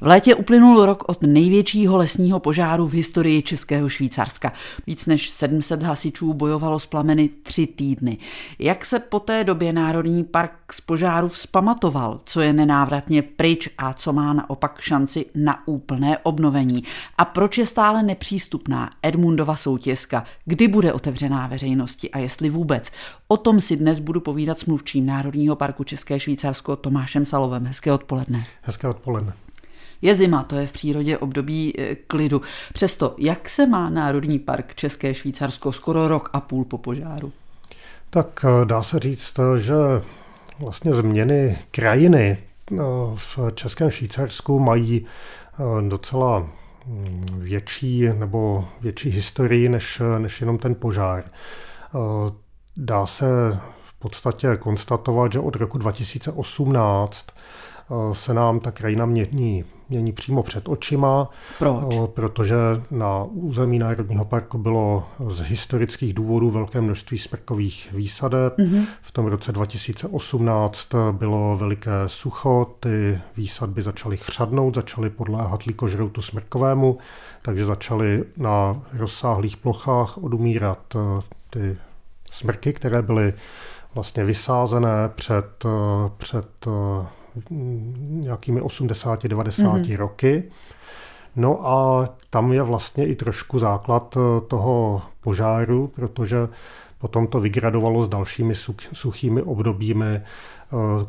V létě uplynul rok od největšího lesního požáru v historii Českého Švýcarska. Víc než 700 hasičů bojovalo s plameny tři týdny. Jak se po té době Národní park z požáru vzpamatoval, co je nenávratně pryč a co má naopak šanci na úplné obnovení? A proč je stále nepřístupná Edmundova soutězka? Kdy bude otevřená veřejnosti a jestli vůbec? O tom si dnes budu povídat s mluvčím Národního parku České Švýcarsko Tomášem Salovem. Hezké odpoledne. Hezké odpoledne. Je zima, to je v přírodě období e, klidu. Přesto, jak se má Národní park České Švýcarsko skoro rok a půl po požáru? Tak e, dá se říct, že vlastně změny krajiny e, v Českém Švýcarsku mají docela mm, větší nebo větší historii než, než jenom ten požár. Dá se v podstatě konstatovat, že od roku 2018 se nám ta krajina mění, mění přímo před očima. Proč? Protože na území Národního parku bylo z historických důvodů velké množství smrkových výsadeb. Mm-hmm. V tom roce 2018 bylo veliké sucho, ty výsadby začaly chřadnout, začaly podléhat likožroutu smrkovému, takže začaly na rozsáhlých plochách odumírat ty smrky, které byly vlastně vysázené před, před nějakými 80-90 mm-hmm. roky. No a tam je vlastně i trošku základ eh, toho požáru, protože potom to vygradovalo s dalšími suchými obdobími eh,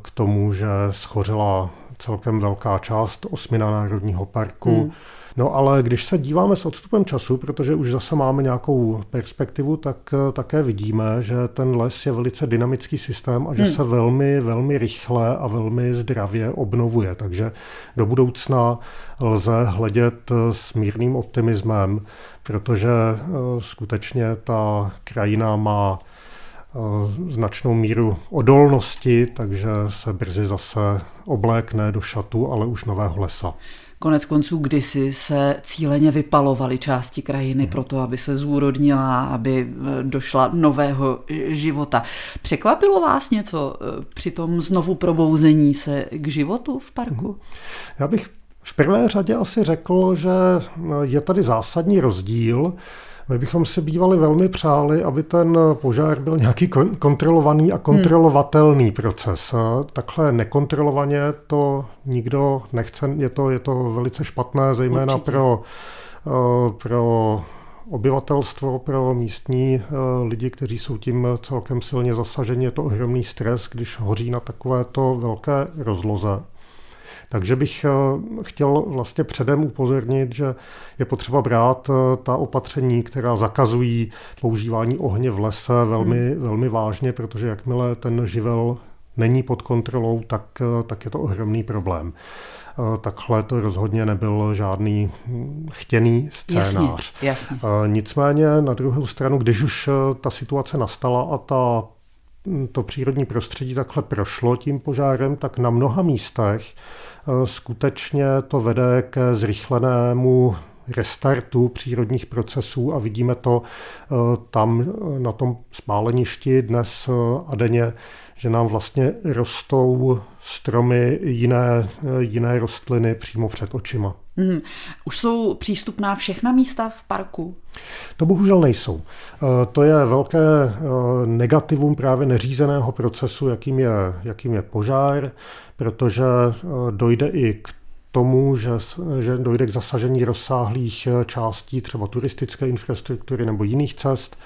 k tomu, že schořela celkem velká část osmina Národního parku. Mm No ale když se díváme s odstupem času, protože už zase máme nějakou perspektivu, tak eh, také vidíme, že ten les je velice dynamický systém a že hmm. se velmi, velmi rychle a velmi zdravě obnovuje. Takže do budoucna lze hledět eh, s mírným optimismem, protože eh, skutečně ta krajina má značnou míru odolnosti, takže se brzy zase oblékne do šatu, ale už nového lesa. Konec konců kdysi se cíleně vypalovaly části krajiny hmm. proto, aby se zúrodnila, aby e, došla nového života. Překvapilo vás něco e, při tom znovu probouzení se k životu v parku? Hmm. Já bych v prvé řadě asi řekl, že je tady zásadní rozdíl my bychom si bývali velmi přáli, aby ten požár byl nějaký kontrolovaný a kontrolovatelný hmm. proces. Takhle nekontrolovaně to nikdo nechce, je to, je to velice špatné, zejména pro, eh, pro obyvatelstvo, pro místní eh, lidi, kteří jsou tím celkem silně zasaženi. Je to ohromný stres, když hoří na takovéto velké rozloze. Takže bych eh, chtěl vlastně předem upozornit, že je potřeba brát eh, ta opatření, která zakazují používání ohně v lese velmi, hmm. velmi vážně, protože jakmile ten živel není pod kontrolou, tak, eh, tak je to ohromný problém. Takhle to rozhodně nebyl žádný hm, chtěný scénář. Jasně, jasně. Nicméně na druhou stranu, když už ta situace nastala a ta to přírodní prostředí takhle prošlo tím požárem, tak na mnoha místech Eh, skutečně to vede ke zrychlenému restartu přírodních procesů a vidíme to eh, tam eh, na tom spáleništi dnes a denně, že nám vlastně rostou stromy, jiné, jiné rostliny přímo před očima. Hmm. Už jsou přístupná všechna místa v parku? To bohužel nejsou. To je velké negativum právě neřízeného procesu, jakým je, jakým je požár protože eh, dojde i k tomu, že, že dojde k zasažení rozsáhlých eh, částí třeba turistické infrastruktury nebo jiných cest.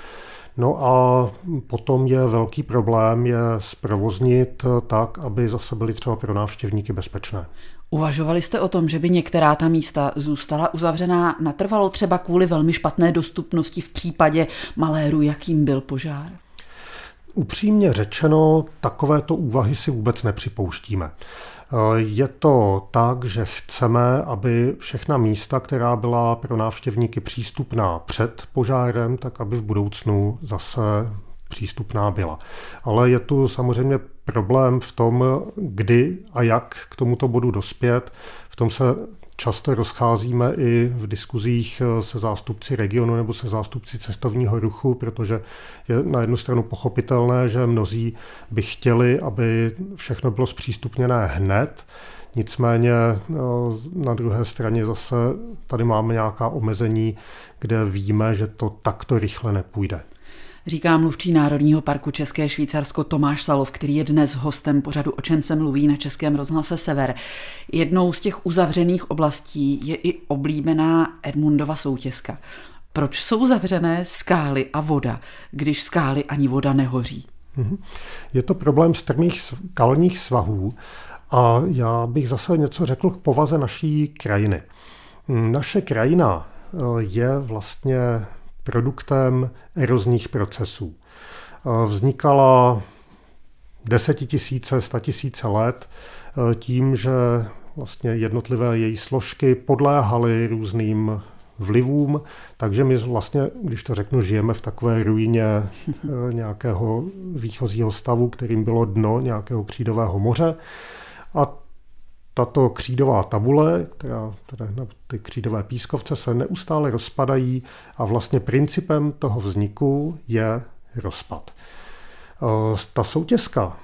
No a potom je velký problém je zprovoznit eh, tak, aby zase byly třeba pro návštěvníky bezpečné. Uvažovali jste o tom, že by některá ta místa zůstala uzavřená natrvalo třeba kvůli velmi špatné dostupnosti v případě maléru, jakým byl požár? Upřímně řečeno, takovéto úvahy si vůbec nepřipouštíme. Eh, je to tak, že chceme, aby všechna místa, která byla pro návštěvníky přístupná před požárem, tak aby v budoucnu zase přístupná byla. Ale je tu samozřejmě problém v tom, kdy a jak k tomuto bodu dospět. V tom se často rozcházíme i v diskuzích se zástupci regionu nebo se zástupci cestovního ruchu, protože je na jednu stranu pochopitelné, že mnozí by chtěli, aby všechno bylo zpřístupněné hned, Nicméně na druhé straně zase tady máme nějaká omezení, kde víme, že to takto rychle nepůjde. Říká mluvčí Národního parku České Švýcarsko Tomáš Salov, který je dnes hostem pořadu O čem se mluví na Českém rozhlase Sever. Jednou z těch uzavřených oblastí je i oblíbená Edmundova soutězka. Proč jsou zavřené skály a voda, když skály ani voda nehoří? Mhm. Je to problém strmých skalních svahů a já bych zase něco řekl k povaze naší krajiny. Naše krajina eh, je vlastně produktem erozních procesů. Eh, vznikala desetitisíce, statisíce let eh, tím, že vlastně jednotlivé její složky podléhaly různým vlivům, takže my vlastně, když to řeknu, žijeme v takové ruině eh, nějakého výchozího stavu, kterým bylo dno nějakého křídového moře. A tato křídová tabule, která, teda, ty křídové pískovce se neustále rozpadají a vlastně principem toho vzniku je rozpad. Eh, ta soutězka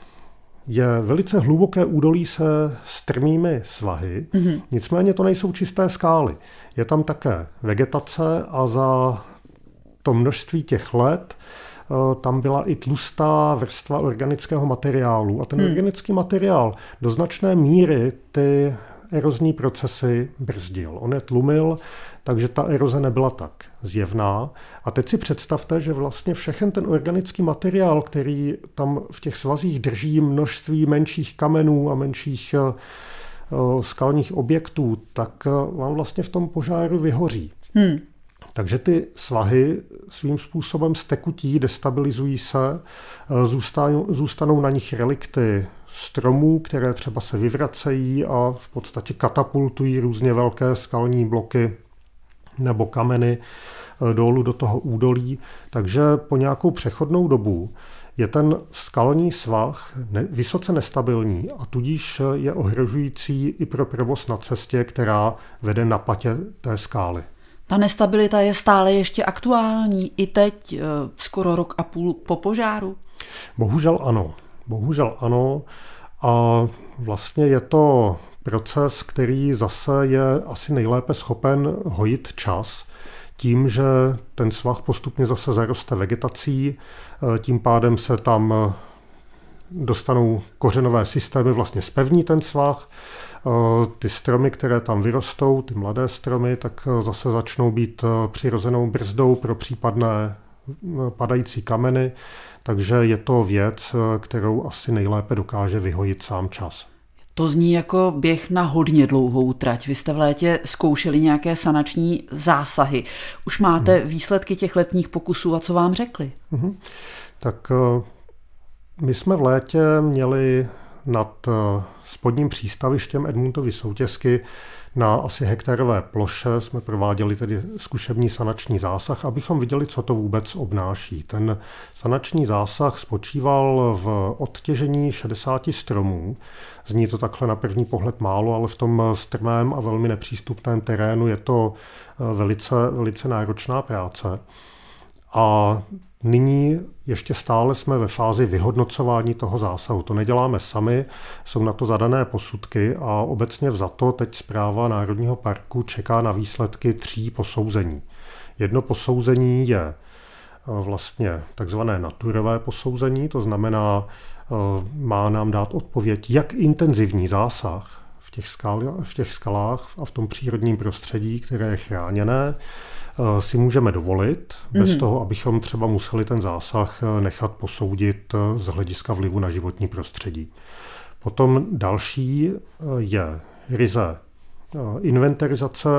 je velice hluboké údolí se strmými svahy, mm-hmm. nicméně to nejsou čisté skály. Je tam také vegetace a za to množství těch let tam byla i tlustá vrstva organického materiálu. A ten hmm. organický materiál do značné míry ty erozní procesy brzdil. On je tlumil, takže ta eroze nebyla tak zjevná. A teď si představte, že vlastně všechen ten organický materiál, který tam v těch svazích drží množství menších kamenů a menších eh, eh, skalních objektů, tak vám vlastně v tom požáru vyhoří. Hmm. Takže ty svahy svým způsobem stekutí, destabilizují se, eh, zůstanou, zůstanou na nich relikty stromů, které třeba se vyvracejí a v podstatě katapultují různě velké skalní bloky nebo kameny eh, dolů do toho údolí. Takže po nějakou přechodnou dobu je ten skalní svah vysoce nestabilní a tudíž je ohrožující i pro provoz na cestě, která vede na patě té skály. Ta nestabilita je stále ještě aktuální i teď, eh, skoro rok a půl po požáru? Bohužel ano. Bohužel ano. A vlastně je to proces, který zase je asi nejlépe schopen hojit čas, tím, že ten svah postupně zase zaroste vegetací, eh, tím pádem se tam eh, dostanou kořenové systémy, vlastně spevní ten svah, ty stromy, které tam vyrostou, ty mladé stromy, tak e, zase začnou být e, přirozenou brzdou pro případné padající kameny, takže je to věc, kterou asi nejlépe dokáže vyhojit sám čas. To zní jako běh na hodně dlouhou trať. Vy jste v létě zkoušeli nějaké sanační zásahy. Už máte hmm. výsledky těch letních pokusů a co vám řekli? Hmm. Tak my jsme v létě měli nad eh, spodním přístavištěm Edmundovy soutězky na asi hektarové ploše jsme prováděli tedy zkušební sanační zásah, abychom viděli, co to vůbec obnáší. Ten sanační zásah spočíval v odtěžení 60 stromů. Zní to takhle na první pohled málo, ale v tom strmém a velmi nepřístupném terénu je to eh, velice, velice náročná práce. A Nyní ještě stále jsme ve fázi vyhodnocování toho zásahu. To neděláme sami, jsou na to zadané posudky a obecně vzato teď zpráva Národního parku čeká na výsledky tří posouzení. Jedno posouzení je eh, vlastně takzvané naturové posouzení, to znamená, eh, má nám dát odpověď, jak intenzivní zásah v těch, skalách a v tom přírodním prostředí, které je chráněné, si můžeme dovolit, bez mm-hmm. toho, abychom třeba museli ten zásah eh, nechat posoudit eh, z hlediska vlivu na životní prostředí. Potom další je ryze inventarizace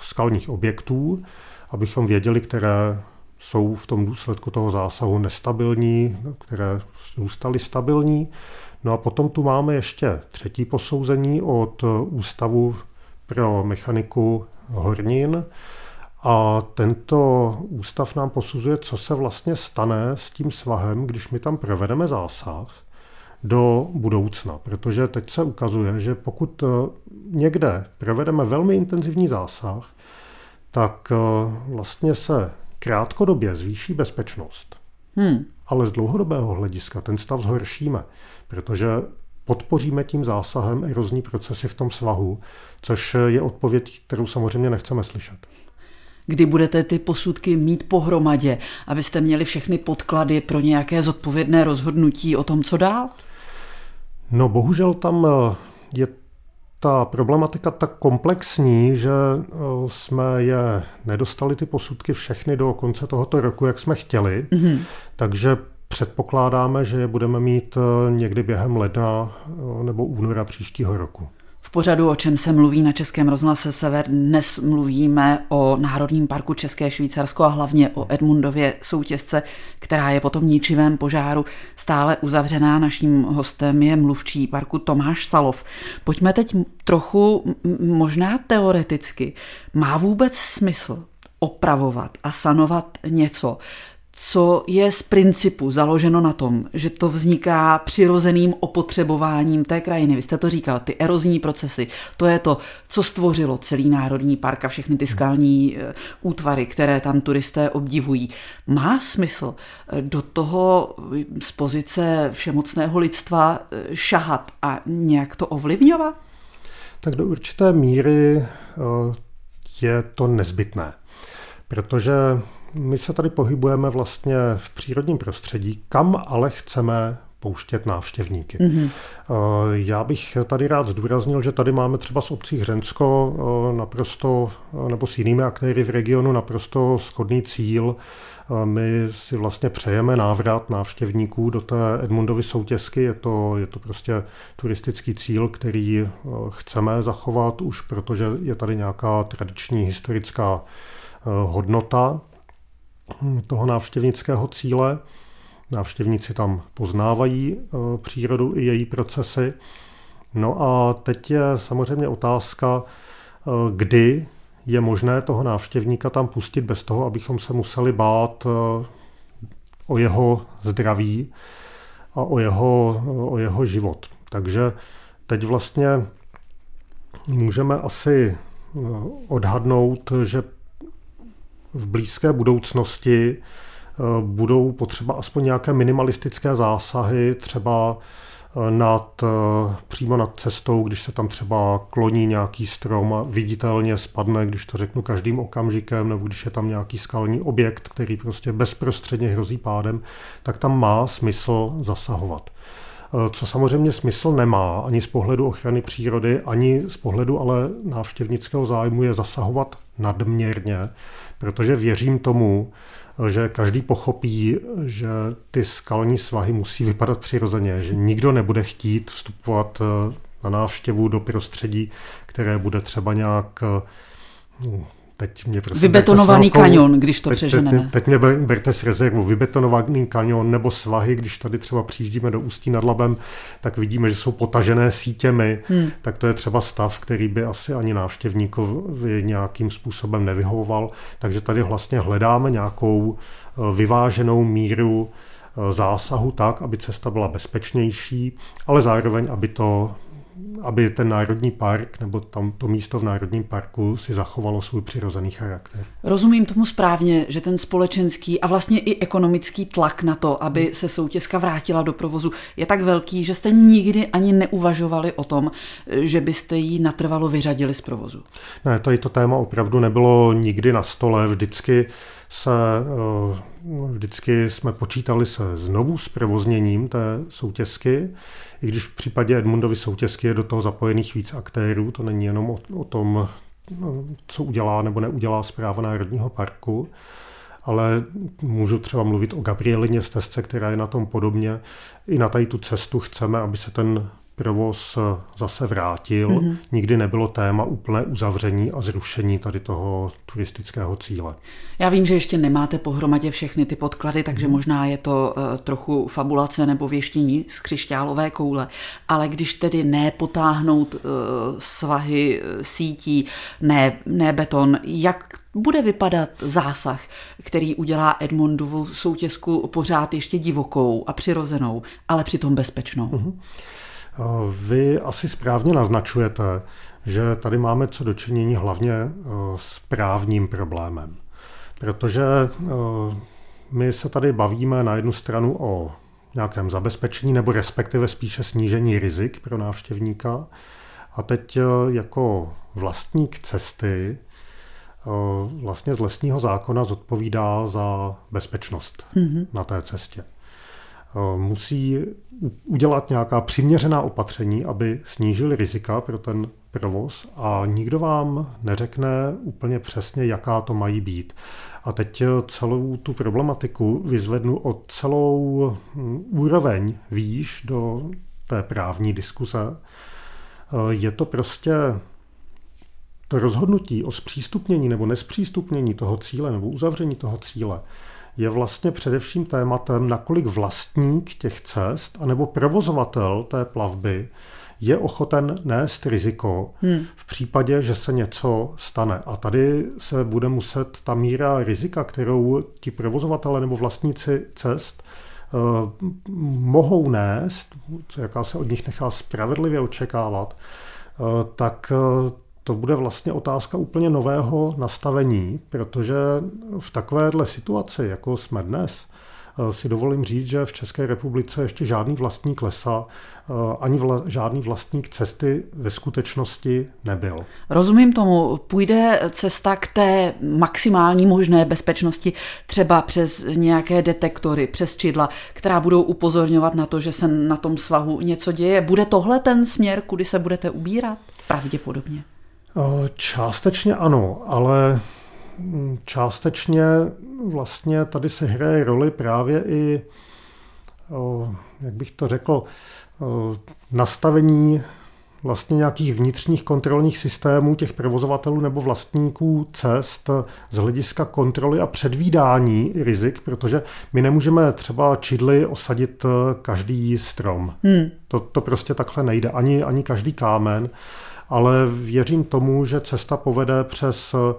skalních objektů, abychom věděli, které jsou v tom důsledku toho zásahu nestabilní, které zůstaly stabilní. No a potom tu máme ještě třetí posouzení od Ústavu pro mechaniku hornin, a tento ústav nám posuzuje, co se vlastně stane s tím svahem, když my tam provedeme zásah do budoucna. Protože teď se ukazuje, že pokud eh, někde provedeme velmi intenzivní zásah, tak eh, vlastně se krátkodobě zvýší bezpečnost. Hmm. Ale z dlouhodobého hlediska ten stav zhoršíme, protože podpoříme tím zásahem erozní procesy v tom svahu, což je odpověď, kterou samozřejmě nechceme slyšet. Kdy budete ty posudky mít pohromadě, abyste měli všechny podklady pro nějaké zodpovědné rozhodnutí o tom, co dál? No bohužel tam eh, je ta problematika tak komplexní, že eh, jsme je nedostali ty posudky všechny do konce tohoto roku, jak jsme chtěli. Mm-hmm. Takže předpokládáme, že je budeme mít eh, někdy během ledna nebo února příštího roku. V pořadu, o čem se mluví na Českém rozhlase Sever, dnes mluvíme o Národním parku České Švýcarsko a hlavně o Edmundově soutězce, která je po tom ničivém požáru stále uzavřená. Naším hostem je mluvčí parku Tomáš Salov. Pojďme teď trochu, možná teoreticky, má vůbec smysl opravovat a sanovat něco, co je z principu založeno na tom, že to vzniká přirozeným opotřebováním té krajiny. Vy jste to říkal, ty erozní procesy, to je to, co stvořilo celý národní park a všechny ty skalní eh, útvary, které tam turisté obdivují. Má smysl eh, do toho z pozice všemocného lidstva eh, šahat a nějak to ovlivňovat? Tak do určité míry je to nezbytné, protože my se tady pohybujeme vlastně v přírodním prostředí, kam ale chceme pouštět návštěvníky. Mm-hmm. Já bych tady rád zdůraznil, že tady máme třeba s obcí Hřensko eh, naprosto, eh, nebo s jinými aktéry v regionu naprosto schodný cíl. My si vlastně přejeme návrat návštěvníků do té Edmundovy soutězky. Je to, je to prostě turistický cíl, který chceme zachovat už, protože je tady nějaká tradiční historická hodnota toho návštěvnického cíle. Návštěvníci tam poznávají eh, přírodu i její procesy. No a teď je samozřejmě otázka, eh, kdy je možné toho návštěvníka tam pustit bez toho, abychom se museli bát eh, o jeho zdraví a o jeho, o jeho život. Takže teď vlastně můžeme asi odhadnout, že v blízké budoucnosti eh, budou potřeba aspoň nějaké minimalistické zásahy, třeba eh, nad, eh, přímo nad cestou, když se tam třeba kloní nějaký strom a viditelně spadne, když to řeknu každým okamžikem, nebo když je tam nějaký skalní objekt, který prostě bezprostředně hrozí pádem, tak tam má smysl zasahovat. Co samozřejmě smysl nemá ani z pohledu ochrany přírody, ani z pohledu ale návštěvnického zájmu je zasahovat nadměrně, protože věřím tomu, že každý pochopí, že ty skalní svahy musí vypadat přirozeně, že nikdo nebude chtít vstupovat eh, na návštěvu do prostředí, které bude třeba nějak eh, Teď mě prosím, Vybetonovaný velkou, kanion, když to teď, přeženeme. Teď, teď mě berte s rezervu. Vybetonovaný kanion nebo svahy, když tady třeba přijíždíme do Ústí nad Labem, tak vidíme, že jsou potažené sítěmi, hmm. tak to je třeba stav, který by asi ani návštěvníkovi nějakým způsobem nevyhovoval. Takže tady vlastně hledáme nějakou eh, vyváženou míru eh, zásahu tak, aby cesta byla bezpečnější, ale zároveň, aby to aby ten národní park nebo tam to místo v národním parku si zachovalo svůj přirozený charakter. Rozumím tomu správně, že ten společenský a vlastně i ekonomický tlak na to, aby se soutězka vrátila do provozu, je tak velký, že jste nikdy ani neuvažovali o tom, že byste ji natrvalo vyřadili z provozu. Ne, tady to téma opravdu nebylo nikdy na stole. Vždycky se eh, vždycky jsme počítali se znovu s provozněním té soutězky, i když v případě Edmundovy soutězky je do toho zapojených víc aktérů, to není jenom o, o tom, no, co udělá nebo neudělá zpráva Národního parku, ale můžu třeba mluvit o Gabrielině stezce, která je na tom podobně. I na tady tu cestu chceme, aby se ten provoz zase vrátil. Mm-hmm. Nikdy nebylo téma úplné uzavření a zrušení tady toho turistického cíle. Já vím, že ještě nemáte pohromadě všechny ty podklady, takže mm-hmm. možná je to uh, trochu fabulace nebo věštění z křišťálové koule, ale když tedy ne potáhnout uh, svahy sítí, ne, ne beton, jak bude vypadat zásah, který udělá Edmondovu soutězku pořád ještě divokou a přirozenou, ale přitom bezpečnou? Mm-hmm. Vy asi správně naznačujete, že tady máme co dočinění hlavně eh, s právním problémem. Protože eh, my se tady bavíme na jednu stranu o nějakém zabezpečení nebo respektive spíše snížení rizik pro návštěvníka. A teď jako vlastník cesty vlastně z lesního zákona zodpovídá za bezpečnost mm-hmm. na té cestě. Musí udělat nějaká přiměřená opatření, aby snížili rizika pro ten provoz a nikdo vám neřekne úplně přesně, jaká to mají být. A teď celou tu problematiku vyzvednu o celou hm, úroveň výš do té právní diskuze. Je to prostě to rozhodnutí o zpřístupnění nebo nespřístupnění toho cíle nebo uzavření toho cíle je vlastně především tématem, nakolik vlastník těch cest anebo provozovatel té plavby je ochoten nést riziko hmm. v případě, že se něco stane. A tady se bude muset ta míra rizika, kterou ti provozovatele nebo vlastníci cest uh, mohou nést, co jaká se od nich nechá spravedlivě očekávat, uh, tak uh, to bude vlastně otázka úplně nového nastavení, protože v takovéhle situaci, jako jsme dnes, eh, si dovolím říct, že v České republice ještě žádný vlastník lesa eh, ani vla, žádný vlastník cesty ve skutečnosti nebyl. Rozumím tomu. Půjde cesta k té maximální možné bezpečnosti třeba přes nějaké detektory, přes čidla, která budou upozorňovat na to, že se na tom svahu něco děje. Bude tohle ten směr, kudy se budete ubírat? Pravděpodobně. Částečně ano, ale částečně vlastně tady se hraje roli právě i, jak bych to řekl, nastavení vlastně nějakých vnitřních kontrolních systémů těch provozovatelů nebo vlastníků cest z hlediska kontroly a předvídání rizik, protože my nemůžeme třeba čidly osadit každý strom. Hmm. To, to prostě takhle nejde, ani, ani každý kámen ale věřím tomu, že cesta povede přes eh,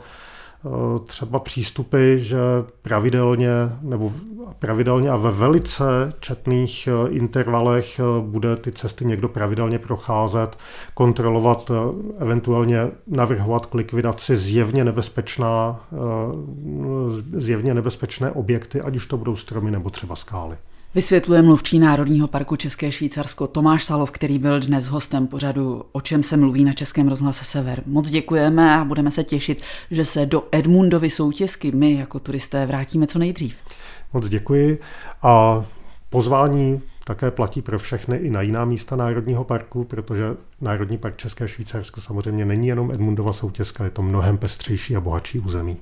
třeba přístupy, že pravidelně nebo pravidelně a ve velice četných eh, intervalech eh, bude ty cesty někdo pravidelně procházet, kontrolovat, eventuálně navrhovat k likvidaci zjevně nebezpečná, zjevně nebezpečné objekty, ať už to budou stromy nebo třeba skály. Vysvětluje mluvčí Národního parku České Švýcarsko Tomáš Salov, který byl dnes hostem pořadu O čem se mluví na Českém rozhlase Sever. Moc děkujeme a budeme se těšit, že se do Edmundovy soutězky my jako turisté vrátíme co nejdřív. Moc děkuji a pozvání také platí pro všechny i na jiná místa Národního parku, protože Národní park České Švýcarsko samozřejmě není jenom Edmundova soutězka, je to mnohem pestřejší a bohatší území.